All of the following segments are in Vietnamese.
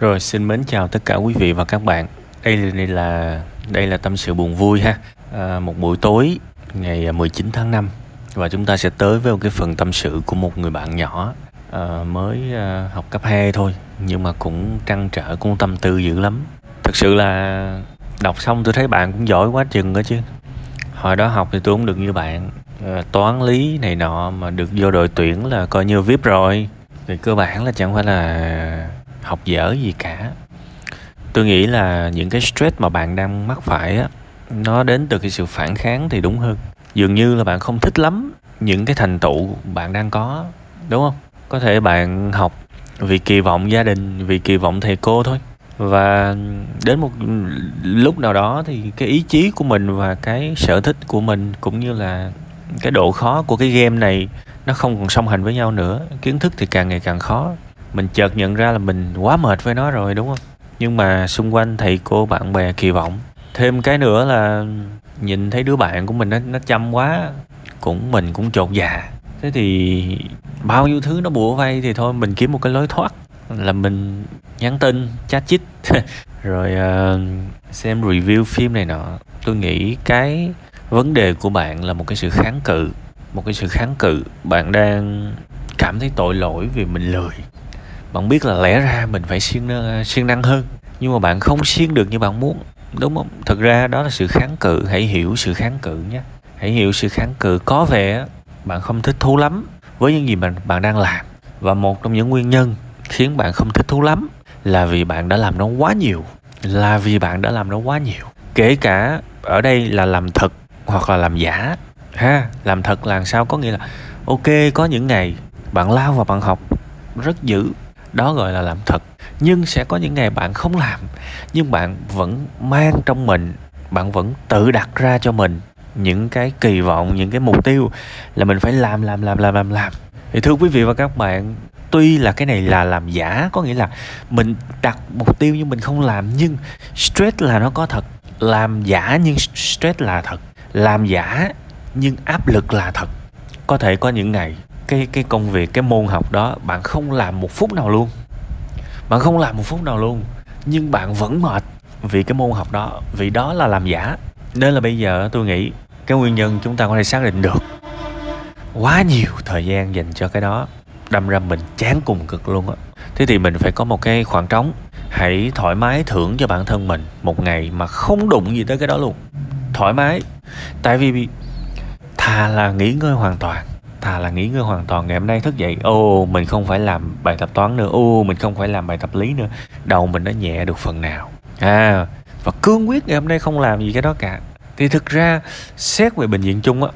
Rồi xin mến chào tất cả quý vị và các bạn. Đây là đây là tâm sự buồn vui ha. À, một buổi tối ngày à, 19 tháng 5 và chúng ta sẽ tới với một cái phần tâm sự của một người bạn nhỏ à, mới à, học cấp 2 thôi nhưng mà cũng trăn trở cũng tâm tư dữ lắm. Thực sự là đọc xong tôi thấy bạn cũng giỏi quá chừng đó chứ. Hồi đó học thì tôi cũng được như bạn. À, toán lý này nọ mà được vô đội tuyển là coi như VIP rồi. Thì cơ bản là chẳng phải là học dở gì cả. Tôi nghĩ là những cái stress mà bạn đang mắc phải á, nó đến từ cái sự phản kháng thì đúng hơn. Dường như là bạn không thích lắm những cái thành tựu bạn đang có, đúng không? Có thể bạn học vì kỳ vọng gia đình, vì kỳ vọng thầy cô thôi. Và đến một lúc nào đó thì cái ý chí của mình và cái sở thích của mình cũng như là cái độ khó của cái game này nó không còn song hành với nhau nữa. Kiến thức thì càng ngày càng khó mình chợt nhận ra là mình quá mệt với nó rồi đúng không? Nhưng mà xung quanh thầy cô bạn bè kỳ vọng. Thêm cái nữa là nhìn thấy đứa bạn của mình nó nó chăm quá cũng mình cũng chột dạ. Thế thì bao nhiêu thứ nó bủa vây thì thôi mình kiếm một cái lối thoát. Là mình nhắn tin chat chít. Rồi uh, xem review phim này nọ. Tôi nghĩ cái vấn đề của bạn là một cái sự kháng cự. Một cái sự kháng cự. Bạn đang cảm thấy tội lỗi vì mình lười bạn biết là lẽ ra mình phải siêng ờ, siêng năng hơn. Nhưng mà bạn không siêng được như bạn muốn. Đúng không? Thực ra đó là sự kháng cự. Hãy hiểu sự kháng cự nhé. Hãy hiểu sự kháng cự. Có vẻ bạn không thích thú lắm với những gì mà bạn đang làm. Và một trong những nguyên nhân khiến bạn không thích thú lắm là vì bạn đã làm nó quá nhiều. Là vì bạn đã làm nó quá nhiều. Kể cả ở đây là làm thật hoặc là làm giả. Ha, làm thật là sao? Có nghĩa là, ok, có những ngày bạn lao vào bạn học. Rất dữ đó gọi là làm thật. Nhưng sẽ có những ngày bạn không làm, nhưng bạn vẫn mang trong mình, bạn vẫn tự đặt ra cho mình những cái kỳ vọng, những cái mục tiêu là mình phải làm làm làm làm làm làm. Thì thưa quý vị và các bạn, tuy là cái này là làm giả, có nghĩa là mình đặt mục tiêu nhưng mình không làm, nhưng stress là nó có thật. Làm giả nhưng stress là thật. Làm giả nhưng áp lực là thật. Có thể có những ngày cái cái công việc, cái môn học đó, bạn không làm một phút nào luôn. Bạn không làm một phút nào luôn, nhưng bạn vẫn mệt vì cái môn học đó, vì đó là làm giả. Nên là bây giờ tôi nghĩ cái nguyên nhân chúng ta có thể xác định được quá nhiều thời gian dành cho cái đó, đâm ra mình chán cùng cực luôn á. Thế thì mình phải có một cái khoảng trống, hãy thoải mái thưởng cho bản thân mình một ngày mà không đụng gì tới cái đó luôn. Thoải mái. Tại vì thà là nghỉ ngơi hoàn toàn thà là nghỉ ngơi hoàn toàn ngày hôm nay thức dậy. Ô, mình không phải làm bài tập toán nữa. Ô, mình không phải làm bài tập lý nữa. Đầu mình nó nhẹ được phần nào. À và cương quyết ngày hôm nay không làm gì cái đó cả. Thì thực ra, xét về bệnh viện chung á,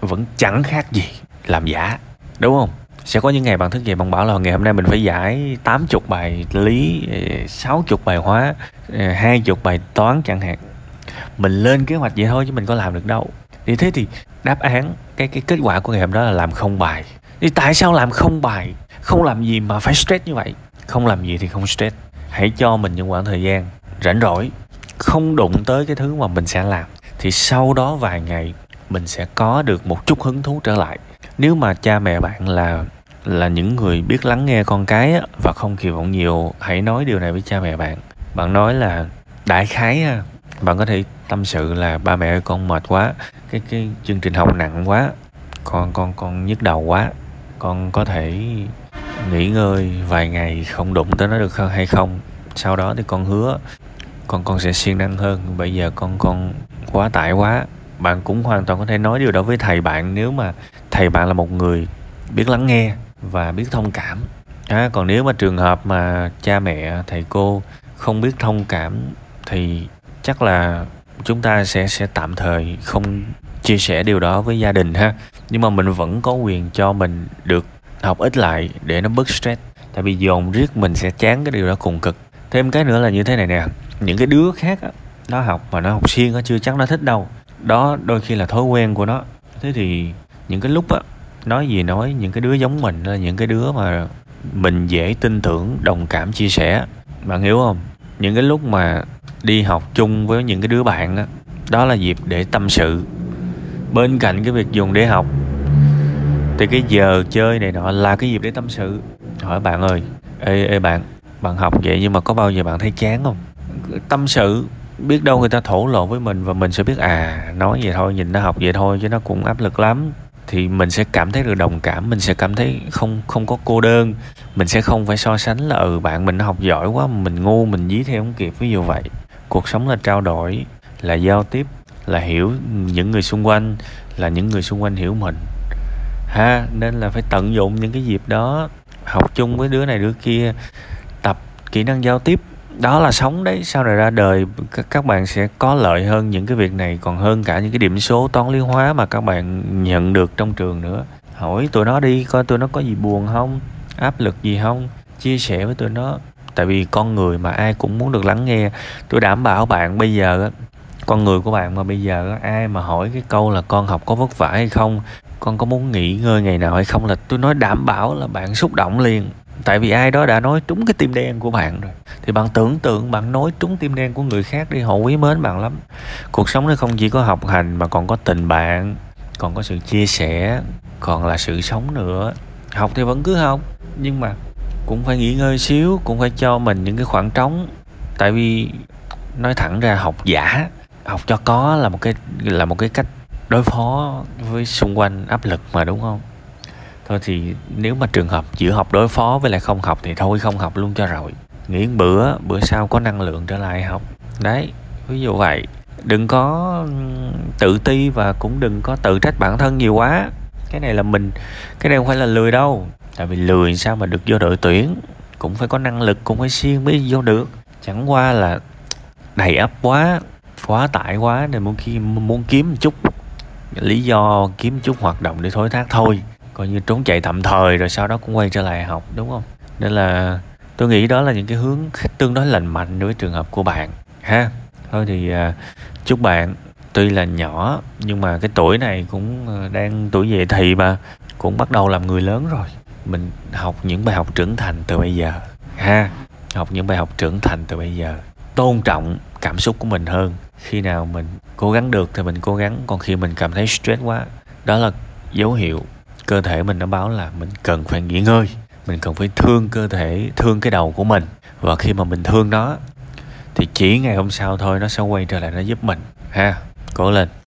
vẫn chẳng khác gì làm giả, đúng không? Sẽ có những ngày bạn thức dậy bạn bảo là ngày hôm nay mình phải giải 80 bài lý ờ, 60 bài hóa ờ, 20 bài toán chẳng hạn. Mình lên kế hoạch vậy thôi chứ mình có làm được đâu thì thế thì đáp án cái cái kết quả của ngày hôm đó là làm không bài. Thì tại sao làm không bài? Không làm gì mà phải stress như vậy? Không làm gì thì không stress. Hãy cho mình những khoảng thời gian rảnh rỗi không đụng tới cái thứ mà mình sẽ làm. Thì sau đó vài ngày mình sẽ có được một chút hứng thú trở lại. Nếu mà cha mẹ bạn là là những người biết lắng nghe con cái á, và không kỳ vọng nhiều hãy nói điều này với cha mẹ bạn. Bạn nói là đại khái bạn có thể tâm sự là ba mẹ ơi con mệt quá cái cái chương trình học nặng quá con con con nhức đầu quá. Con có thể nghỉ ngơi vài ngày không đụng tới nó được không hay không. Sau đó thì con hứa con con sẽ siêng năng hơn. Bây giờ con con quá tải quá. Bạn cũng hoàn toàn có thể nói điều đó với thầy bạn nếu mà thầy bạn là một người biết lắng nghe và biết thông cảm. À, còn nếu mà trường hợp mà cha mẹ thầy cô không biết thông cảm thì chắc là chúng ta sẽ sẽ tạm thời không chia sẻ điều đó với gia đình ha. Nhưng mà mình vẫn có quyền cho mình được học ít lại để nó bớt stress. Tại vì dồn riết mình sẽ chán cái điều đó cùng cực. Thêm cái nữa là như thế này nè, những cái đứa khác á, nó học mà nó học siêng nó chưa chắc nó thích đâu. Đó, đôi khi là thói quen của nó. Thế thì những cái lúc á, nói gì nói, những cái đứa giống mình là những cái đứa mà mình dễ tin tưởng, đồng cảm, chia sẻ bạn hiểu không? Những cái lúc mà đi học chung với những cái đứa bạn đó, đó là dịp để tâm sự. Bên cạnh cái việc dùng để học thì cái giờ chơi này nọ là cái dịp để tâm sự. Hỏi bạn ơi ê ê bạn bạn học vậy nhưng mà có bao giờ bạn thấy chán không? Tâm sự biết đâu người ta thổ lộ với mình và mình sẽ biết à nói vậy thôi nhìn nó học vậy thôi chứ nó cũng áp lực lắm. Thì mình sẽ cảm thấy được đồng cảm mình sẽ cảm thấy không không có cô đơn. Mình sẽ không phải so sánh là ừ bạn mình nó học giỏi quá mình ngu mình dí theo không kịp. Ví dụ vậy cuộc sống là trao đổi, là giao tiếp, là hiểu những người xung quanh, là những người xung quanh hiểu mình. Ha, nên là phải tận dụng những cái dịp đó, học chung với đứa này đứa kia, tập kỹ năng giao tiếp. Đó là sống đấy, sau này ra đời, các bạn sẽ có lợi hơn những cái việc này, còn hơn cả những cái điểm số toán lý hóa mà các bạn nhận được trong trường nữa. Hỏi tụi nó đi, coi tụi nó có gì buồn không, áp lực gì không, chia sẻ với tụi nó tại vì con người mà ai cũng muốn được lắng nghe. Tôi đảm bảo bạn bây giờ con người của bạn mà bây giờ ai mà hỏi cái câu là con học có vất vả hay không, con có muốn nghỉ ngơi ngày nào hay không là tôi nói đảm bảo là bạn xúc động liền. Tại vì ai đó đã nói trúng cái tim đen của bạn rồi. Thì bạn tưởng tượng, bạn nói trúng tim đen của người khác đi, họ quý mến bạn lắm. Cuộc sống nó không chỉ có học hành mà còn có tình bạn, còn có sự chia sẻ, còn là sự sống nữa. Học thì vẫn cứ học, nhưng mà cũng phải nghỉ ngơi xíu, cũng phải cho mình những cái khoảng trống. Tại vì, nói thẳng ra, học giả, học cho có là một cái, là một cái cách đối phó với xung quanh áp lực mà, đúng không? Thôi thì nếu mà trường hợp giữa học đối phó với lại không học thì thôi, không học luôn cho rồi. Nghỉ bữa bữa sau có năng lượng trở lại học đấy, ví dụ vậy. Đừng có tự ti và cũng đừng có tự trách bản thân nhiều quá. Cái này là mình, cái này không phải là lười đâu tại vì lười sao mà được vô đội tuyển, cũng phải có năng lực, cũng phải siêng mới vô được. Chẳng qua là đầy ấp quá quá tải quá nên muốn khi muốn kiếm một chút. Lý do kiếm chút hoạt động để thối thác thôi. Coi như trốn chạy tạm thời rồi sau đó cũng quay trở lại học, đúng không? Nên là tôi nghĩ đó là những cái hướng tương đối lành mạnh đối với trường hợp của bạn, ha? Thôi thì à, chúc bạn tuy là nhỏ nhưng mà cái tuổi này cũng à, đang tuổi dậy thì mà cũng bắt đầu làm người lớn rồi mình học những bài học trưởng thành từ bây giờ. Ha, học những bài học trưởng thành từ bây giờ. Tôn trọng cảm xúc của mình hơn. Khi nào mình cố gắng được thì mình cố gắng. Còn khi mình cảm thấy stress quá, đó là dấu hiệu cơ thể mình nó báo là mình cần phải nghỉ ngơi. Mình cần phải thương cơ thể, thương cái đầu của mình. Và khi mà mình thương nó, thì chỉ ngày hôm sau thôi nó sẽ quay trở lại, nó giúp mình. Ha, cố lên.